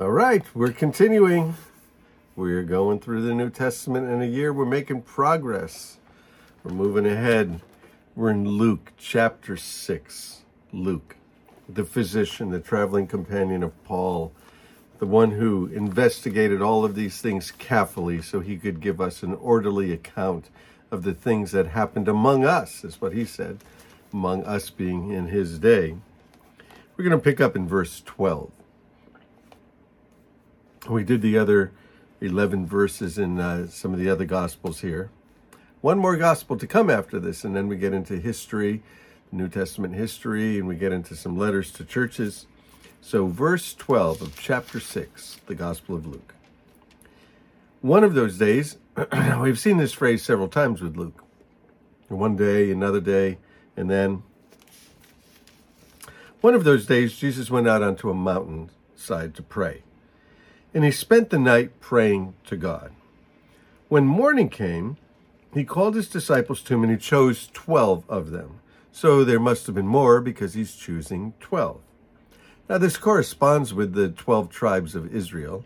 All right, we're continuing. We're going through the New Testament in a year. We're making progress. We're moving ahead. We're in Luke chapter 6. Luke, the physician, the traveling companion of Paul, the one who investigated all of these things carefully so he could give us an orderly account of the things that happened among us, is what he said, among us being in his day. We're going to pick up in verse 12. We did the other 11 verses in uh, some of the other Gospels here. One more Gospel to come after this, and then we get into history, New Testament history, and we get into some letters to churches. So, verse 12 of chapter 6, the Gospel of Luke. One of those days, we've seen this phrase several times with Luke. One day, another day, and then one of those days, Jesus went out onto a mountainside to pray and he spent the night praying to God. When morning came, he called his disciples to him and he chose 12 of them. So there must have been more because he's choosing 12. Now, this corresponds with the 12 tribes of Israel.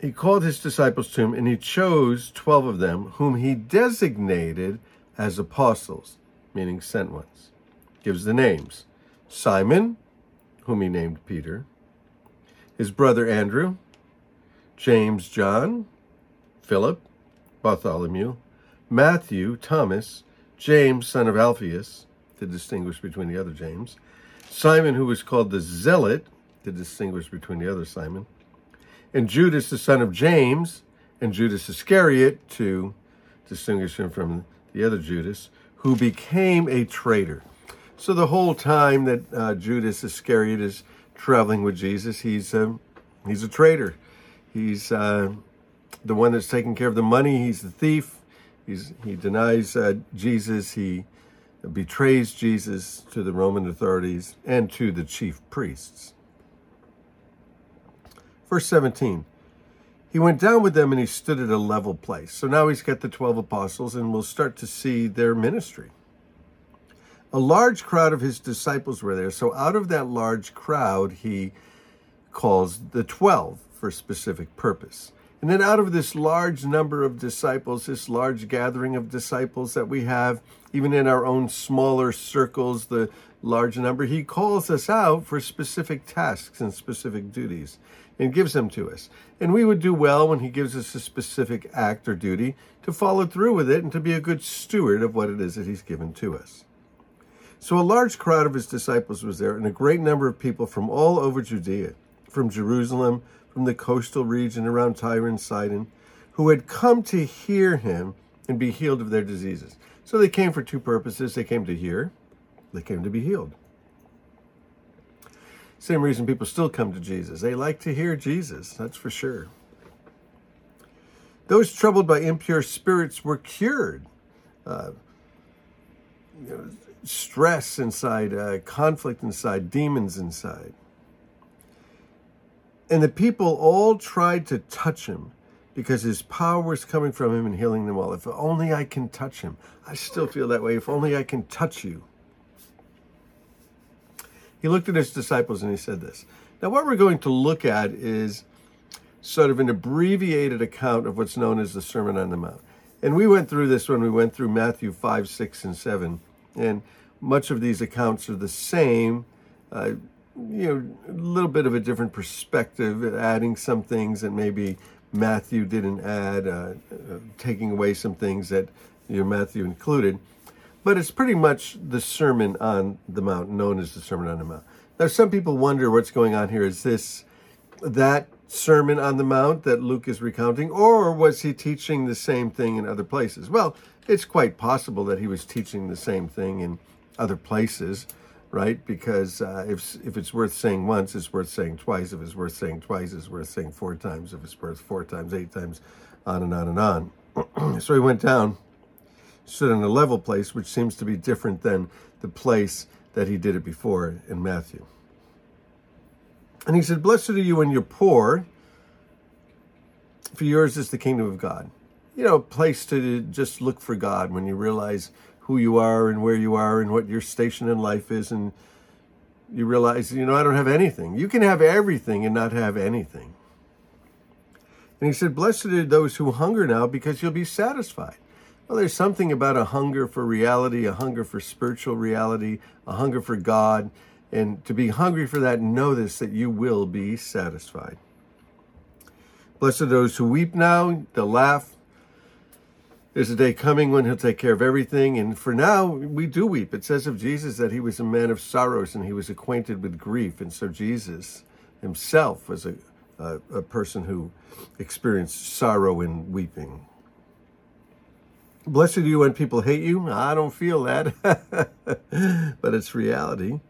He called his disciples to him and he chose 12 of them, whom he designated as apostles, meaning sent ones. Gives the names Simon, whom he named Peter, his brother Andrew, James, John, Philip, Bartholomew, Matthew, Thomas, James, son of Alphaeus, to distinguish between the other James, Simon, who was called the Zealot, to distinguish between the other Simon, and Judas, the son of James, and Judas Iscariot, to distinguish him from the other Judas, who became a traitor. So the whole time that uh, Judas Iscariot is traveling with Jesus, he's a, um, he's a traitor. He's uh, the one that's taking care of the money. He's the thief. He's, he denies uh, Jesus. He betrays Jesus to the Roman authorities and to the chief priests. Verse 17. He went down with them and he stood at a level place. So now he's got the 12 apostles, and we'll start to see their ministry. A large crowd of his disciples were there. So out of that large crowd, he calls the 12 for specific purpose. And then out of this large number of disciples, this large gathering of disciples that we have, even in our own smaller circles, the large number, he calls us out for specific tasks and specific duties and gives them to us. And we would do well when he gives us a specific act or duty to follow through with it and to be a good steward of what it is that he's given to us. So a large crowd of his disciples was there, and a great number of people from all over Judea, from Jerusalem, from the coastal region around Tyre and Sidon, who had come to hear him and be healed of their diseases. So they came for two purposes. They came to hear, they came to be healed. Same reason people still come to Jesus. They like to hear Jesus, that's for sure. Those troubled by impure spirits were cured. Uh, stress inside, uh, conflict inside, demons inside. And the people all tried to touch him because his power was coming from him and healing them all. If only I can touch him. I still feel that way. If only I can touch you. He looked at his disciples and he said this. Now, what we're going to look at is sort of an abbreviated account of what's known as the Sermon on the Mount. And we went through this when we went through Matthew 5, 6, and 7. And much of these accounts are the same. Uh, you know, a little bit of a different perspective, adding some things that maybe Matthew didn't add, uh, uh, taking away some things that you know, Matthew included. But it's pretty much the Sermon on the Mount, known as the Sermon on the Mount. Now, some people wonder what's going on here. Is this that Sermon on the Mount that Luke is recounting, or was he teaching the same thing in other places? Well, it's quite possible that he was teaching the same thing in other places, right? Because uh, if if it's worth saying once, it's worth saying twice. If it's worth saying twice, it's worth saying four times. If it's worth four times, eight times, on and on and on. so he went down, stood in a level place, which seems to be different than the place that he did it before in Matthew. And he said, Blessed are you when you're poor, for yours is the kingdom of God. You know, place to just look for God when you realize who you are and where you are and what your station in life is and you realize, you know, I don't have anything. You can have everything and not have anything. And he said, Blessed are those who hunger now because you'll be satisfied. Well, there's something about a hunger for reality, a hunger for spiritual reality, a hunger for God. And to be hungry for that, know this that you will be satisfied. Blessed are those who weep now, they'll laugh. There's a day coming when he'll take care of everything. And for now, we do weep. It says of Jesus that he was a man of sorrows and he was acquainted with grief. And so Jesus himself was a, a, a person who experienced sorrow and weeping. Blessed are you when people hate you. I don't feel that, but it's reality.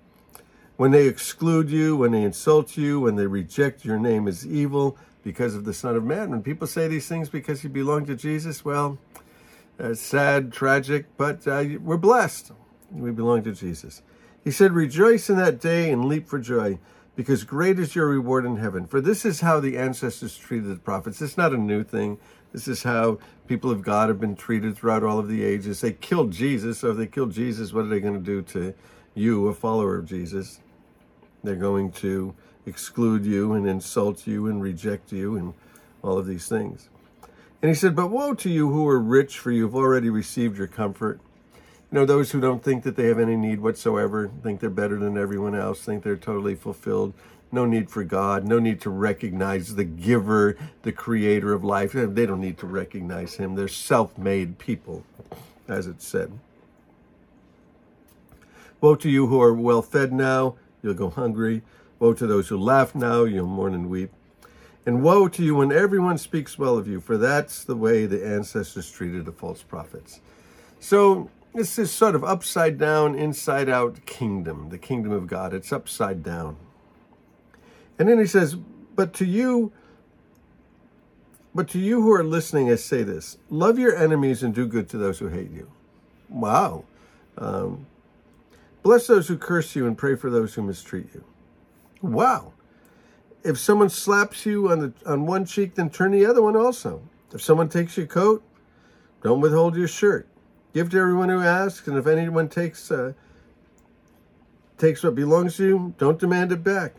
When they exclude you, when they insult you, when they reject your name as evil because of the Son of Man. When people say these things because you belong to Jesus, well, it's sad, tragic, but uh, we're blessed. We belong to Jesus. He said, Rejoice in that day and leap for joy because great is your reward in heaven. For this is how the ancestors treated the prophets. It's not a new thing. This is how people of God have been treated throughout all of the ages. They killed Jesus, so if they killed Jesus, what are they going to do to you, a follower of Jesus? They're going to exclude you and insult you and reject you and all of these things. And he said, But woe to you who are rich, for you've already received your comfort. You know, those who don't think that they have any need whatsoever, think they're better than everyone else, think they're totally fulfilled. No need for God, no need to recognize the giver, the creator of life. Eh, they don't need to recognize him. They're self made people, as it said. Woe to you who are well fed now, you'll go hungry. Woe to those who laugh now, you'll mourn and weep. And woe to you when everyone speaks well of you, for that's the way the ancestors treated the false prophets. So this is sort of upside down, inside out kingdom, the kingdom of God. It's upside down. And then he says, But to you, but to you who are listening, I say this love your enemies and do good to those who hate you. Wow. Um, bless those who curse you and pray for those who mistreat you. Wow. If someone slaps you on the on one cheek, then turn the other one also. If someone takes your coat, don't withhold your shirt. Give to everyone who asks, and if anyone takes uh, takes what belongs to you, don't demand it back.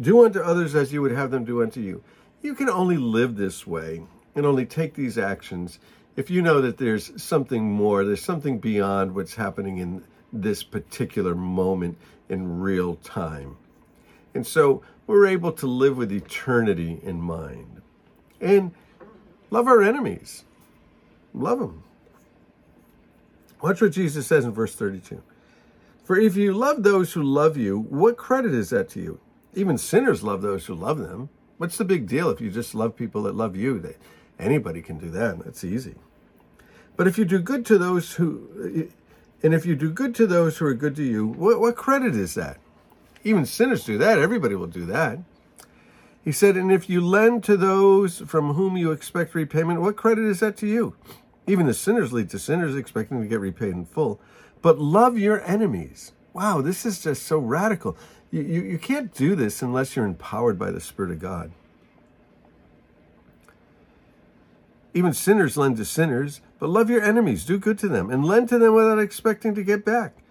Do unto others as you would have them do unto you. You can only live this way and only take these actions if you know that there's something more, there's something beyond what's happening in this particular moment in real time. And so we're able to live with eternity in mind and love our enemies. Love them. Watch what Jesus says in verse 32. For if you love those who love you, what credit is that to you? Even sinners love those who love them. What's the big deal if you just love people that love you? That anybody can do that. That's easy. But if you do good to those who, and if you do good to those who are good to you, what, what credit is that? Even sinners do that. Everybody will do that. He said, and if you lend to those from whom you expect repayment, what credit is that to you? Even the sinners lead to sinners expecting to get repaid in full. But love your enemies. Wow, this is just so radical. You, you, you can't do this unless you're empowered by the Spirit of God. Even sinners lend to sinners, but love your enemies, do good to them, and lend to them without expecting to get back.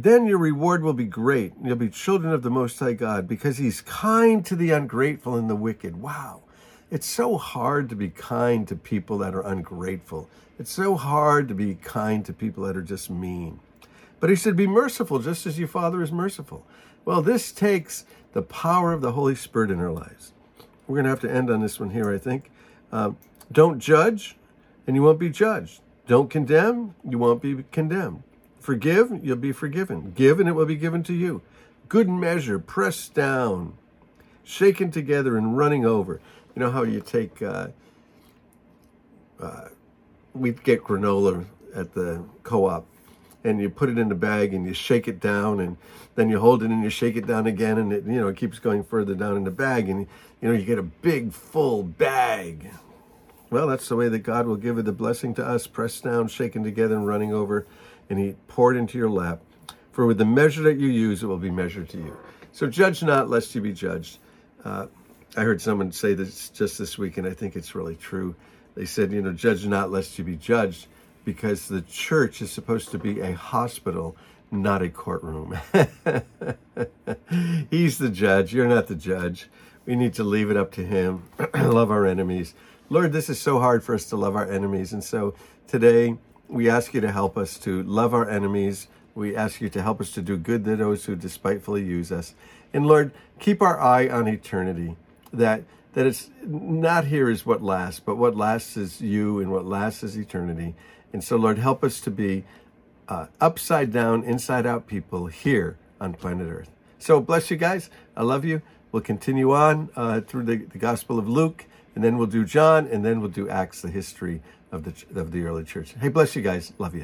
Then your reward will be great. You'll be children of the Most High God because He's kind to the ungrateful and the wicked. Wow. It's so hard to be kind to people that are ungrateful. It's so hard to be kind to people that are just mean. But he said, Be merciful just as your Father is merciful. Well, this takes the power of the Holy Spirit in our lives. We're going to have to end on this one here, I think. Um, don't judge, and you won't be judged. Don't condemn, you won't be condemned. Forgive, you'll be forgiven. Give, and it will be given to you. Good measure, pressed down, shaken together, and running over. You know how you take, uh, uh, we get granola at the co-op and you put it in the bag and you shake it down and then you hold it and you shake it down again and it, you know, it keeps going further down in the bag and, you know, you get a big full bag. Well, that's the way that God will give it the blessing to us, pressed down, shaken together and running over and he poured into your lap. For with the measure that you use, it will be measured to you. So judge not, lest you be judged. Uh, I heard someone say this just this week, and I think it's really true. They said, you know, judge not lest you be judged, because the church is supposed to be a hospital, not a courtroom. He's the judge. You're not the judge. We need to leave it up to Him. love our enemies. Lord, this is so hard for us to love our enemies. And so today, we ask you to help us to love our enemies. We ask you to help us to do good to those who despitefully use us. And Lord, keep our eye on eternity. That that it's not here is what lasts, but what lasts is you, and what lasts is eternity. And so, Lord, help us to be uh, upside down, inside out people here on planet Earth. So, bless you guys. I love you. We'll continue on uh, through the, the Gospel of Luke, and then we'll do John, and then we'll do Acts, the history of the of the early church. Hey, bless you guys. Love you.